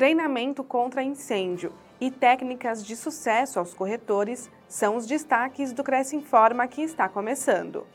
treinamento contra incêndio e técnicas de sucesso aos corretores são os destaques do Cresce Informa que está começando.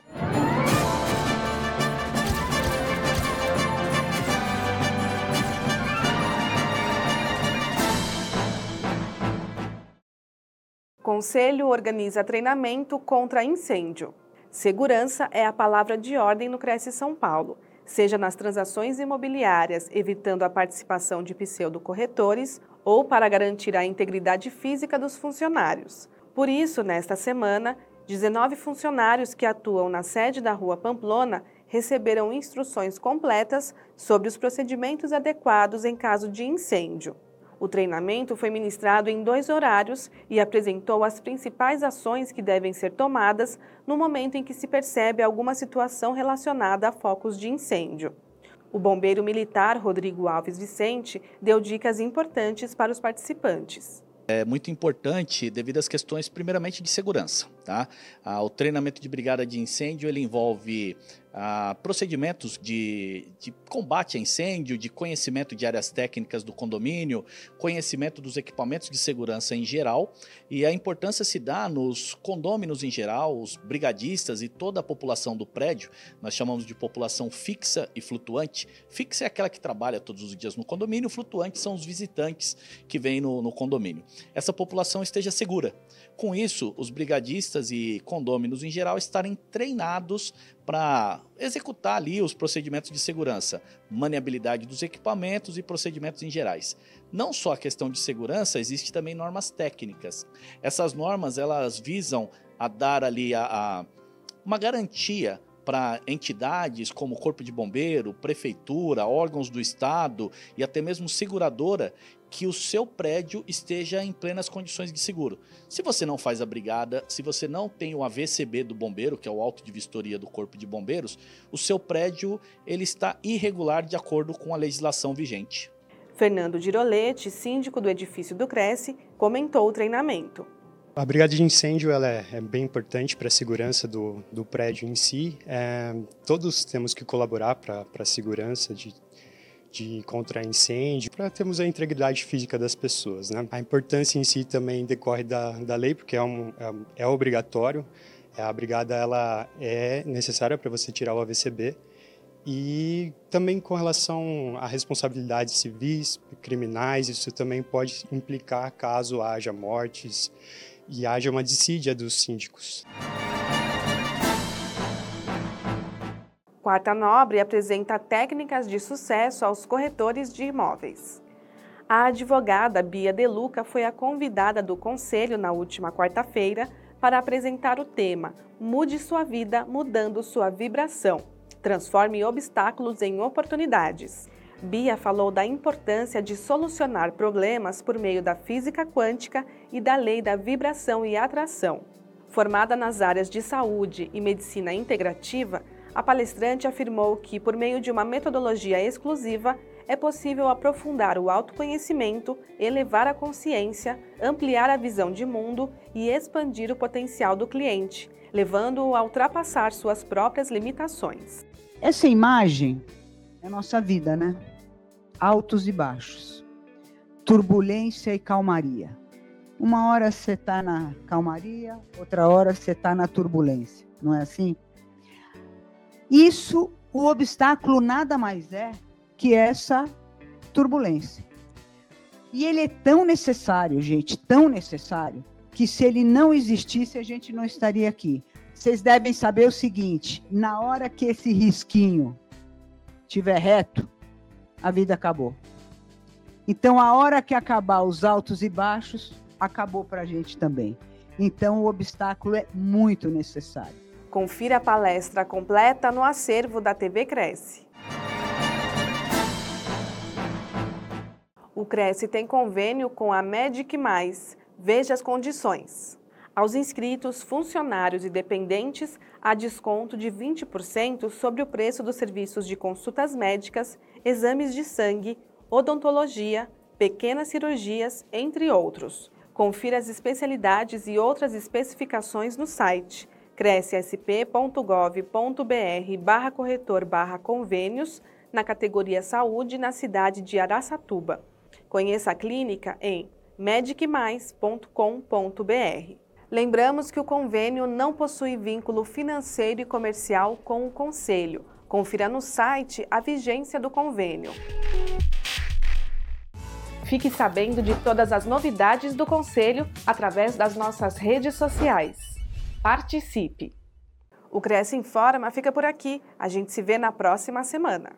Conselho organiza treinamento contra incêndio. Segurança é a palavra de ordem no Cresce São Paulo, seja nas transações imobiliárias, evitando a participação de pseudo-corretores ou para garantir a integridade física dos funcionários. Por isso, nesta semana, 19 funcionários que atuam na sede da Rua Pamplona receberam instruções completas sobre os procedimentos adequados em caso de incêndio. O treinamento foi ministrado em dois horários e apresentou as principais ações que devem ser tomadas no momento em que se percebe alguma situação relacionada a focos de incêndio. O bombeiro militar Rodrigo Alves Vicente deu dicas importantes para os participantes. É muito importante devido às questões, primeiramente, de segurança. Tá? Ah, o treinamento de brigada de incêndio ele envolve ah, procedimentos de, de, combate a incêndio, de conhecimento de áreas técnicas do condomínio, conhecimento dos equipamentos de segurança em geral, e a importância se dá nos condôminos em geral, os brigadistas e toda a população do prédio, nós chamamos de população fixa e flutuante. Fixa é aquela que trabalha todos os dias no condomínio, flutuante são os visitantes que vêm no, no condomínio. Essa população esteja segura. Com isso, os brigadistas e condôminos em geral estarem treinados para executar ali os procedimentos de segurança, maniabilidade dos equipamentos e procedimentos em gerais. Não só a questão de segurança, existe também normas técnicas. Essas normas elas visam a dar ali a, a uma garantia para entidades como Corpo de Bombeiro, Prefeitura, órgãos do Estado e até mesmo seguradora que o seu prédio esteja em plenas condições de seguro. Se você não faz a brigada, se você não tem o AVCB do bombeiro, que é o auto de vistoria do Corpo de Bombeiros, o seu prédio ele está irregular de acordo com a legislação vigente. Fernando Girolete, síndico do edifício do Cresce, comentou o treinamento. A brigada de incêndio ela é, é bem importante para a segurança do, do prédio em si. É, todos temos que colaborar para a segurança de, de contra incêndio, para termos a integridade física das pessoas. Né? A importância em si também decorre da, da lei, porque é, um, é, é obrigatório. É, a brigada ela é necessária para você tirar o AVCB. E também com relação a responsabilidades civis, criminais, isso também pode implicar caso haja mortes e haja uma dissídia dos síndicos. Quarta Nobre apresenta técnicas de sucesso aos corretores de imóveis. A advogada Bia Deluca foi a convidada do conselho na última quarta-feira para apresentar o tema Mude sua vida mudando sua vibração. Transforme obstáculos em oportunidades. Bia falou da importância de solucionar problemas por meio da física quântica e da lei da vibração e atração. Formada nas áreas de saúde e medicina integrativa, a palestrante afirmou que, por meio de uma metodologia exclusiva, é possível aprofundar o autoconhecimento, elevar a consciência, ampliar a visão de mundo e expandir o potencial do cliente, levando-o a ultrapassar suas próprias limitações. Essa imagem é nossa vida, né? Altos e baixos, turbulência e calmaria. Uma hora você está na calmaria, outra hora você está na turbulência, não é assim? Isso, o obstáculo nada mais é que essa turbulência. E ele é tão necessário, gente, tão necessário, que se ele não existisse, a gente não estaria aqui. Vocês devem saber o seguinte: na hora que esse risquinho estiver reto, a vida acabou. Então, a hora que acabar os altos e baixos, acabou para a gente também. Então, o obstáculo é muito necessário. Confira a palestra completa no acervo da TV Cresce. O Cresce tem convênio com a Medic Mais. Veja as condições. Aos inscritos, funcionários e dependentes, há desconto de 20% sobre o preço dos serviços de consultas médicas, exames de sangue, odontologia, pequenas cirurgias, entre outros. Confira as especialidades e outras especificações no site crescsp.gov.br barra corretor barra convênios na categoria Saúde na cidade de Araçatuba. Conheça a clínica em medicmais.com.br. Lembramos que o convênio não possui vínculo financeiro e comercial com o Conselho. Confira no site a vigência do convênio. Fique sabendo de todas as novidades do Conselho através das nossas redes sociais. Participe! O Cresce Informa fica por aqui. A gente se vê na próxima semana.